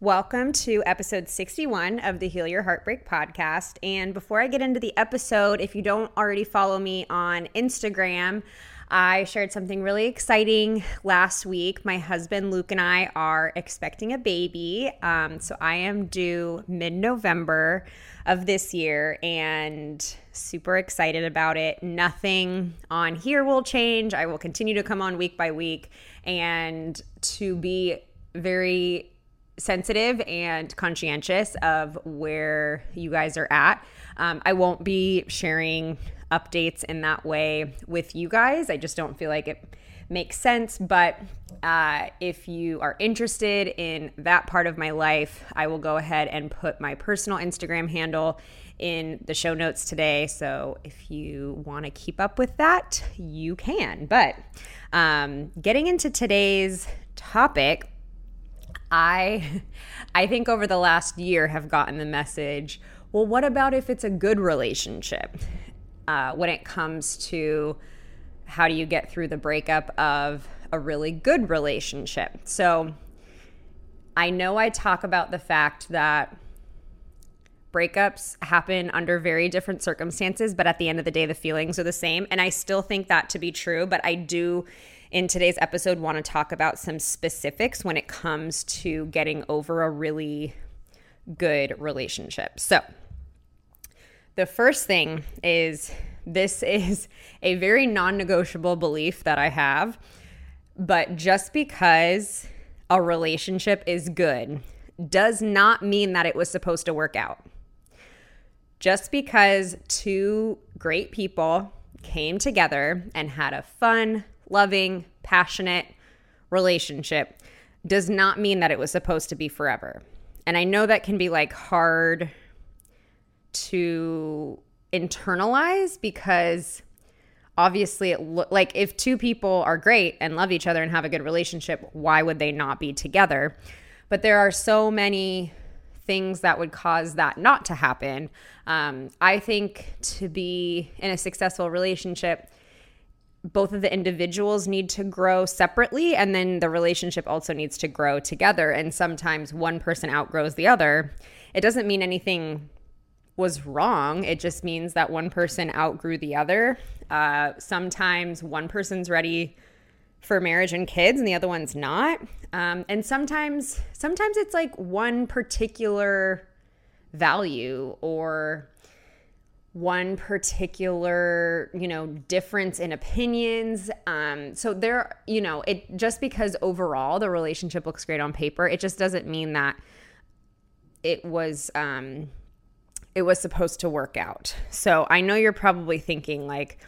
Welcome to episode 61 of the Heal Your Heartbreak podcast. And before I get into the episode, if you don't already follow me on Instagram, I shared something really exciting last week. My husband Luke and I are expecting a baby. Um, so I am due mid November of this year and super excited about it. Nothing on here will change. I will continue to come on week by week and to be very sensitive and conscientious of where you guys are at. Um, I won't be sharing updates in that way with you guys. I just don't feel like it makes sense. But uh, if you are interested in that part of my life, I will go ahead and put my personal Instagram handle in the show notes today. So if you want to keep up with that, you can. But um, getting into today's topic, I I think over the last year have gotten the message, well, what about if it's a good relationship? Uh, when it comes to how do you get through the breakup of a really good relationship? So I know I talk about the fact that breakups happen under very different circumstances, but at the end of the day, the feelings are the same. And I still think that to be true, but I do in today's episode want to talk about some specifics when it comes to getting over a really good relationship. So, the first thing is this is a very non negotiable belief that I have, but just because a relationship is good does not mean that it was supposed to work out. Just because two great people came together and had a fun, loving, passionate relationship does not mean that it was supposed to be forever. And I know that can be like hard to internalize because obviously it lo- like if two people are great and love each other and have a good relationship, why would they not be together? But there are so many things that would cause that not to happen. Um, I think to be in a successful relationship, both of the individuals need to grow separately and then the relationship also needs to grow together. And sometimes one person outgrows the other. It doesn't mean anything was wrong. It just means that one person outgrew the other. Uh, sometimes one person's ready for marriage and kids and the other one's not. Um, and sometimes sometimes it's like one particular value or one particular you know difference in opinions. Um so there you know it just because overall the relationship looks great on paper it just doesn't mean that it was um it was supposed to work out. So i know you're probably thinking like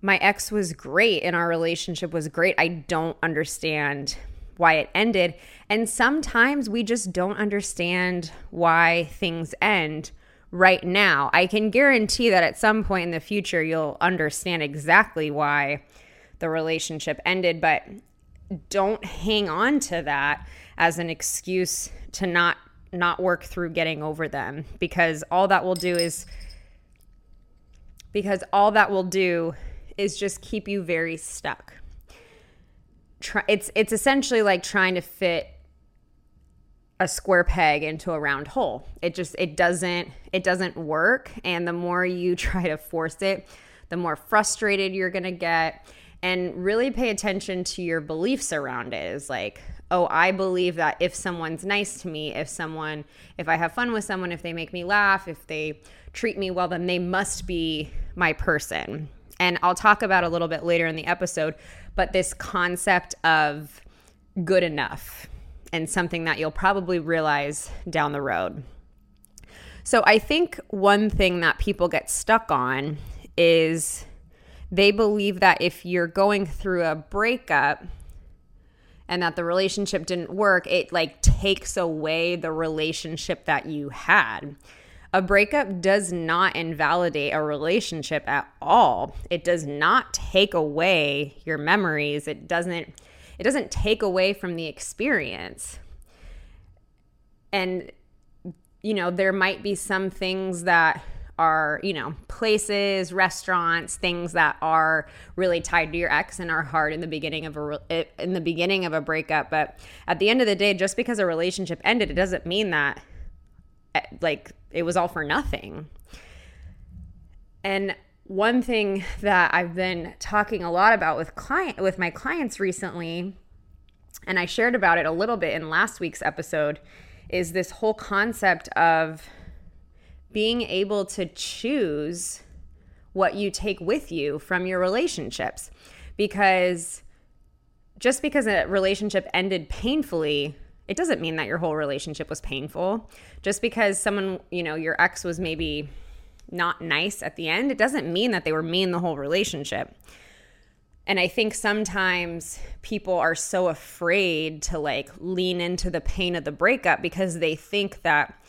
my ex was great and our relationship was great. I don't understand why it ended. And sometimes we just don't understand why things end right now. I can guarantee that at some point in the future, you'll understand exactly why the relationship ended, but don't hang on to that as an excuse to not not work through getting over them because all that will do is because all that will do is just keep you very stuck. Try, it's it's essentially like trying to fit a square peg into a round hole. It just it doesn't it doesn't work and the more you try to force it, the more frustrated you're going to get and really pay attention to your beliefs around it. Is like, "Oh, I believe that if someone's nice to me, if someone if I have fun with someone, if they make me laugh, if they treat me well, then they must be my person." And I'll talk about a little bit later in the episode, but this concept of good enough and something that you'll probably realize down the road. So I think one thing that people get stuck on is they believe that if you're going through a breakup and that the relationship didn't work, it like takes away the relationship that you had. A breakup does not invalidate a relationship at all. It does not take away your memories. It doesn't it doesn't take away from the experience. And you know, there might be some things that are, you know, places, restaurants, things that are really tied to your ex and are hard in the beginning of a in the beginning of a breakup, but at the end of the day, just because a relationship ended, it doesn't mean that eh, like it was all for nothing. And one thing that I've been talking a lot about with client with my clients recently and I shared about it a little bit in last week's episode is this whole concept of being able to choose what you take with you from your relationships. Because just because a relationship ended painfully, it doesn't mean that your whole relationship was painful. Just because someone, you know, your ex was maybe not nice at the end, it doesn't mean that they were mean the whole relationship. And I think sometimes people are so afraid to like lean into the pain of the breakup because they think that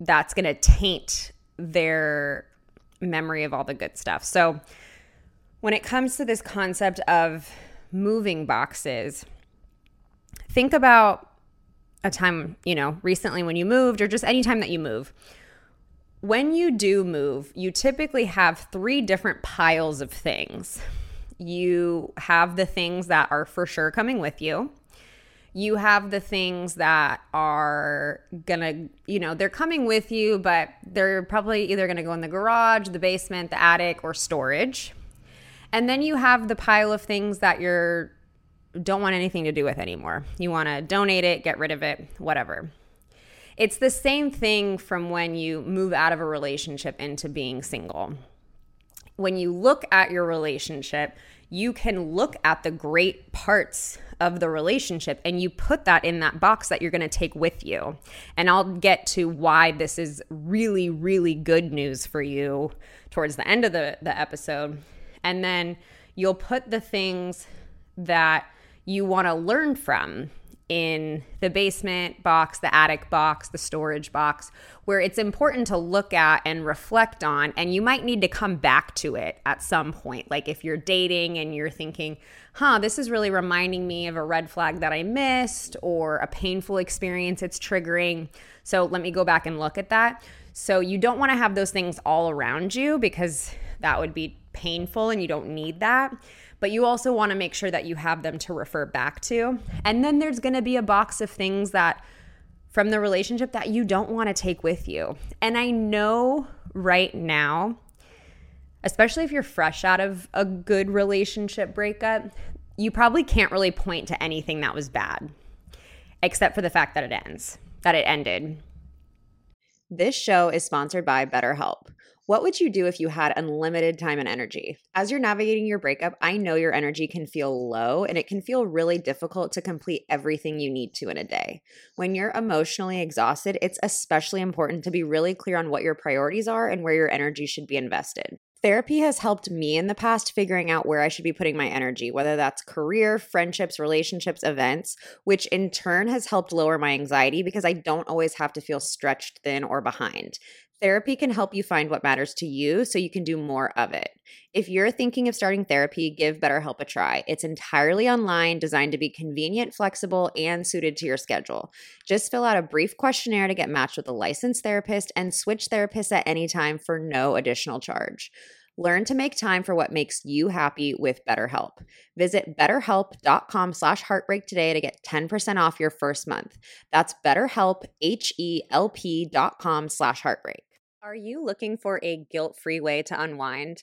that's going to taint their memory of all the good stuff. So when it comes to this concept of moving boxes, think about a time, you know, recently when you moved or just any time that you move. When you do move, you typically have three different piles of things you have the things that are for sure coming with you. You have the things that are gonna, you know, they're coming with you, but they're probably either gonna go in the garage, the basement, the attic, or storage. And then you have the pile of things that you're don't want anything to do with anymore. You want to donate it, get rid of it, whatever. It's the same thing from when you move out of a relationship into being single when you look at your relationship, you can look at the great parts of the relationship and you put that in that box that you're going to take with you. And I'll get to why this is really, really good news for you towards the end of the, the episode. And then you'll put the things that you want to learn from in the basement box, the attic box, the storage box, where it's important to look at and reflect on. And you might need to come back to it at some point. Like if you're dating and you're thinking, huh, this is really reminding me of a red flag that I missed or a painful experience it's triggering. So let me go back and look at that. So you don't want to have those things all around you because that would be painful and you don't need that but you also want to make sure that you have them to refer back to. And then there's going to be a box of things that from the relationship that you don't want to take with you. And I know right now, especially if you're fresh out of a good relationship breakup, you probably can't really point to anything that was bad, except for the fact that it ends, that it ended. This show is sponsored by BetterHelp. What would you do if you had unlimited time and energy? As you're navigating your breakup, I know your energy can feel low and it can feel really difficult to complete everything you need to in a day. When you're emotionally exhausted, it's especially important to be really clear on what your priorities are and where your energy should be invested. Therapy has helped me in the past figuring out where I should be putting my energy, whether that's career, friendships, relationships, events, which in turn has helped lower my anxiety because I don't always have to feel stretched thin or behind. Therapy can help you find what matters to you so you can do more of it. If you're thinking of starting therapy, give BetterHelp a try. It's entirely online, designed to be convenient, flexible, and suited to your schedule. Just fill out a brief questionnaire to get matched with a licensed therapist and switch therapists at any time for no additional charge. Learn to make time for what makes you happy with BetterHelp. Visit betterhelp.com slash heartbreak today to get 10% off your first month. That's betterhelp, H-E-L-P dot com slash heartbreak. Are you looking for a guilt-free way to unwind?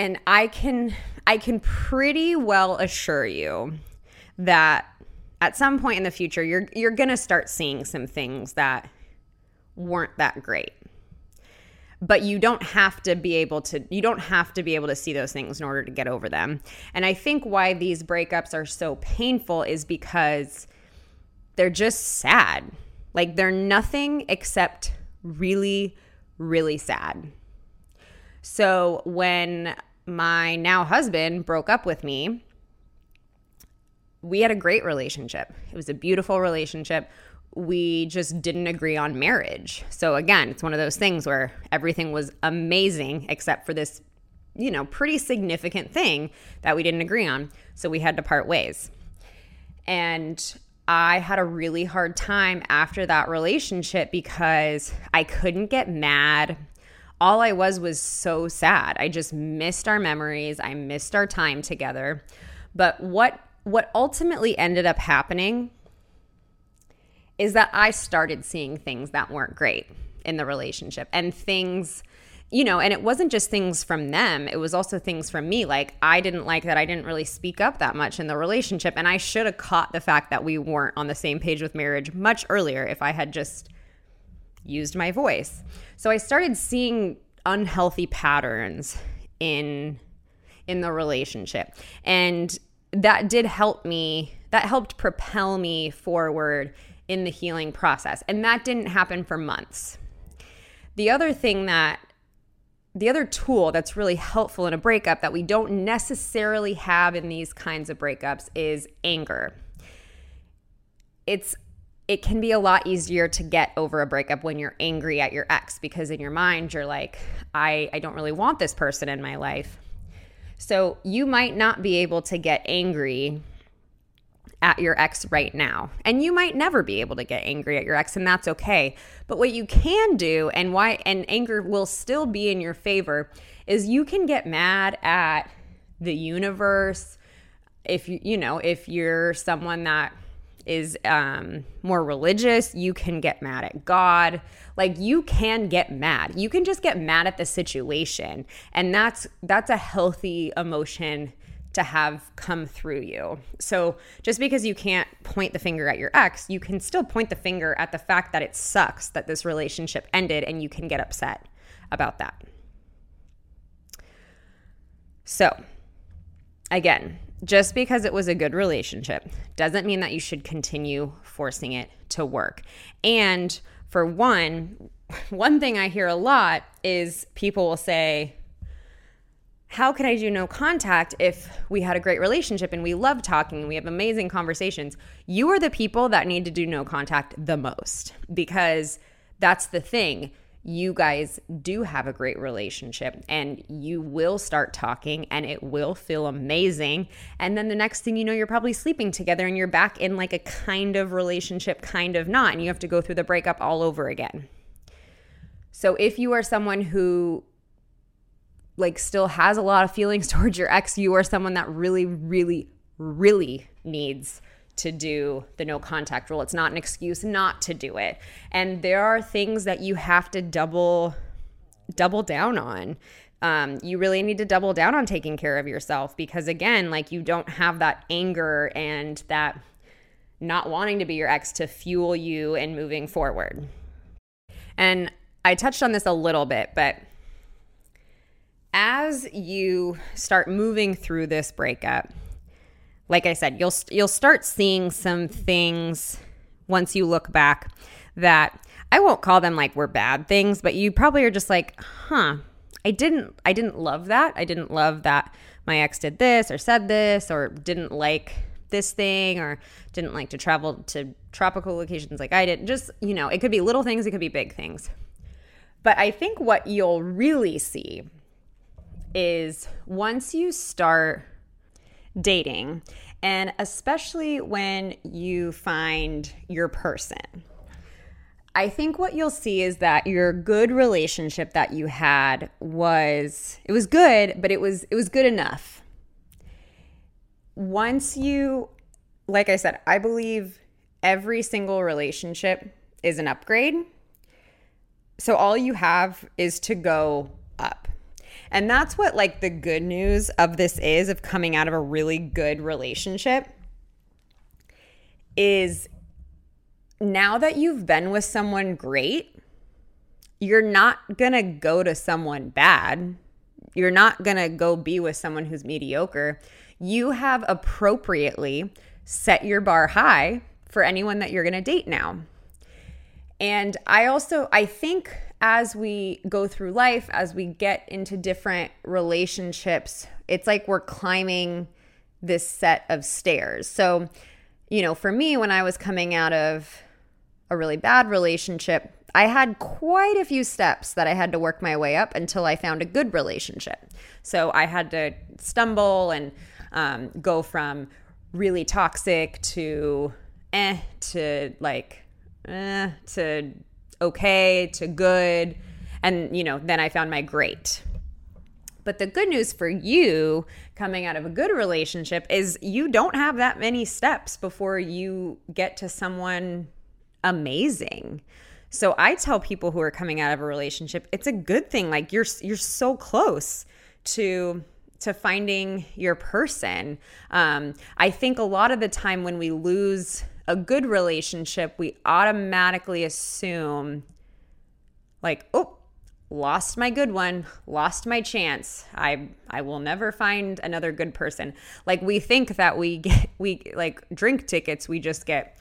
And I can I can pretty well assure you that at some point in the future you're you're going to start seeing some things that weren't that great. But you don't have to be able to you don't have to be able to see those things in order to get over them. And i think why these breakups are so painful is because they're just sad. Like they're nothing except really really sad. So when my now husband broke up with me we had a great relationship it was a beautiful relationship we just didn't agree on marriage. So again, it's one of those things where everything was amazing except for this, you know, pretty significant thing that we didn't agree on. So we had to part ways. And I had a really hard time after that relationship because I couldn't get mad. All I was was so sad. I just missed our memories. I missed our time together. But what what ultimately ended up happening is that I started seeing things that weren't great in the relationship and things you know, and it wasn't just things from them, it was also things from me. Like, I didn't like that I didn't really speak up that much in the relationship. And I should have caught the fact that we weren't on the same page with marriage much earlier if I had just used my voice. So I started seeing unhealthy patterns in in the relationship. And that did help me, that helped propel me forward in the healing process. And that didn't happen for months. The other thing that the other tool that's really helpful in a breakup that we don't necessarily have in these kinds of breakups is anger. It's it can be a lot easier to get over a breakup when you're angry at your ex because in your mind you're like, I, I don't really want this person in my life. So you might not be able to get angry at your ex right now. And you might never be able to get angry at your ex and that's okay. But what you can do and why and anger will still be in your favor is you can get mad at the universe if you you know, if you're someone that is um, more religious, you can get mad at God. Like you can get mad. You can just get mad at the situation, and that's that's a healthy emotion to have come through you. So just because you can't point the finger at your ex, you can still point the finger at the fact that it sucks that this relationship ended and you can get upset about that. So, again, just because it was a good relationship doesn't mean that you should continue forcing it to work. And for one, one thing I hear a lot is people will say, how can I do no contact if we had a great relationship and we love talking and we have amazing conversations? You are the people that need to do no contact the most because that's the thing. You guys do have a great relationship and you will start talking and it will feel amazing. And then the next thing you know, you're probably sleeping together and you're back in like a kind of relationship, kind of not. And you have to go through the breakup all over again. So if you are someone who like still has a lot of feelings towards your ex, you are someone that really, really, really needs to do the no contact rule. It's not an excuse not to do it. And there are things that you have to double double down on. Um, you really need to double down on taking care of yourself because again, like you don't have that anger and that not wanting to be your ex to fuel you and moving forward. And I touched on this a little bit, but as you start moving through this breakup, like I said, you'll you'll start seeing some things once you look back that I won't call them like were bad things, but you probably are just like, "Huh, I didn't I didn't love that. I didn't love that my ex did this or said this or didn't like this thing or didn't like to travel to tropical locations like I did." Just, you know, it could be little things, it could be big things. But I think what you'll really see is once you start dating, and especially when you find your person. I think what you'll see is that your good relationship that you had was it was good, but it was it was good enough. Once you like I said, I believe every single relationship is an upgrade. So all you have is to go up. And that's what like the good news of this is of coming out of a really good relationship is now that you've been with someone great, you're not going to go to someone bad. You're not going to go be with someone who's mediocre. You have appropriately set your bar high for anyone that you're going to date now. And I also I think as we go through life, as we get into different relationships, it's like we're climbing this set of stairs. So, you know, for me, when I was coming out of a really bad relationship, I had quite a few steps that I had to work my way up until I found a good relationship. So I had to stumble and um, go from really toxic to eh to like eh to okay to good. And, you know, then I found my great. But the good news for you coming out of a good relationship is you don't have that many steps before you get to someone amazing. So I tell people who are coming out of a relationship, it's a good thing. Like you're you're so close to to finding your person. Um, I think a lot of the time when we lose a good relationship, we automatically assume, like, oh, lost my good one, lost my chance. I I will never find another good person. Like we think that we get we like drink tickets, we just get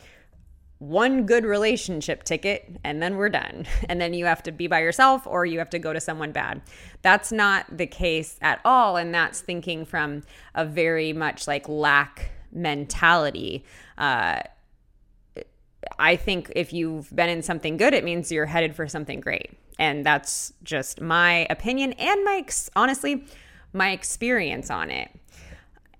one good relationship ticket and then we're done. And then you have to be by yourself or you have to go to someone bad. That's not the case at all and that's thinking from a very much like lack mentality. Uh I think if you've been in something good, it means you're headed for something great. And that's just my opinion and my, honestly, my experience on it.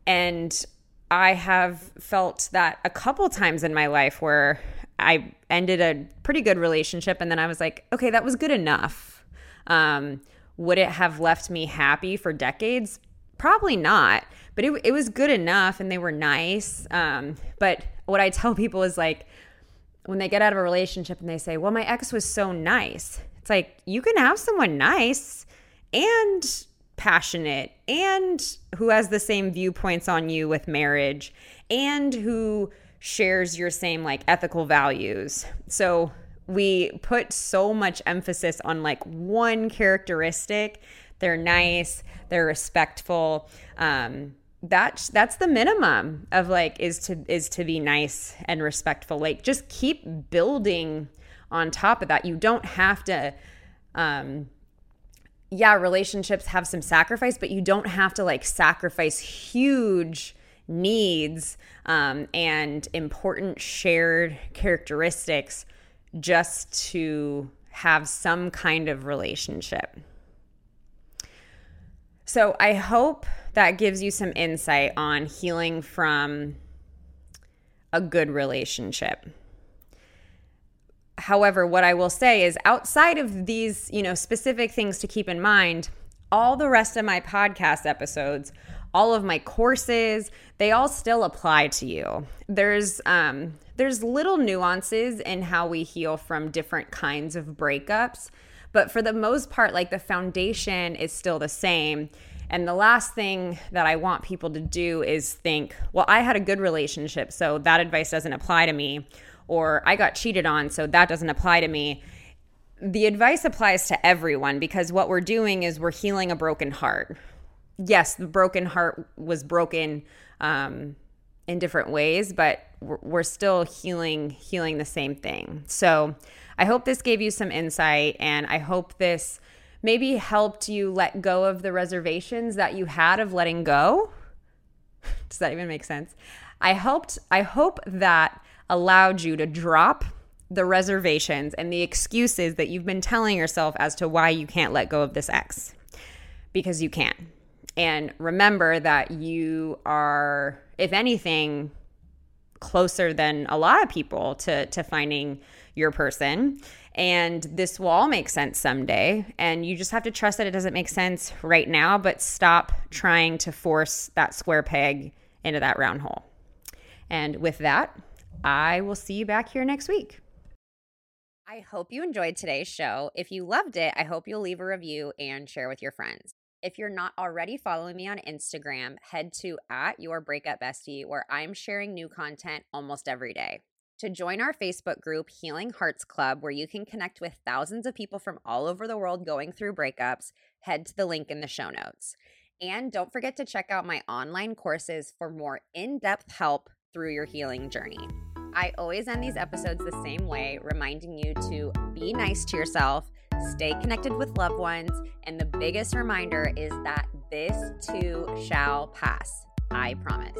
And I have felt that a couple times in my life where I ended a pretty good relationship and then I was like, okay, that was good enough. Um, would it have left me happy for decades? Probably not, but it, it was good enough and they were nice. Um, but what I tell people is like, when they get out of a relationship and they say, Well, my ex was so nice. It's like, you can have someone nice and passionate and who has the same viewpoints on you with marriage and who shares your same like ethical values. So we put so much emphasis on like one characteristic. They're nice, they're respectful. Um, that's that's the minimum of like is to is to be nice and respectful. Like just keep building on top of that. You don't have to um yeah relationships have some sacrifice but you don't have to like sacrifice huge needs um, and important shared characteristics just to have some kind of relationship. So I hope that gives you some insight on healing from a good relationship. However, what I will say is outside of these, you know, specific things to keep in mind, all the rest of my podcast episodes, all of my courses, they all still apply to you. There's um there's little nuances in how we heal from different kinds of breakups but for the most part, like the foundation is still the same. And the last thing that I want people to do is think, well, I had a good relationship, so that advice doesn't apply to me. Or I got cheated on, so that doesn't apply to me. the advice applies to everyone because what we're doing is we're healing a broken heart. Yes, the broken heart was broken um, in different ways, but we're, still healing healing the same thing. So I hope this gave you some insight, and I hope this maybe helped you let go of the reservations that you had of letting go. Does that even make sense? I helped. I hope that allowed you to drop the reservations and the excuses that you've been telling yourself as to why you can't let go of this ex because you can. And remember that you are, if anything, closer than a lot of people to, to finding your person. And this will all make sense someday. And you just have to trust that it doesn't make sense right now, but stop trying to force that square peg into that round hole. And with that, I will see you back here next week. I hope you enjoyed today's show. If you loved it, I hope you'll leave a review and share with your friends. If you're not already following me on Instagram, head to at your breakup bestie, where I'm sharing new content almost every day. To join our Facebook group, Healing Hearts Club, where you can connect with thousands of people from all over the world going through breakups, head to the link in the show notes. And don't forget to check out my online courses for more in depth help through your healing journey. I always end these episodes the same way, reminding you to be nice to yourself, stay connected with loved ones, and the biggest reminder is that this too shall pass. I promise.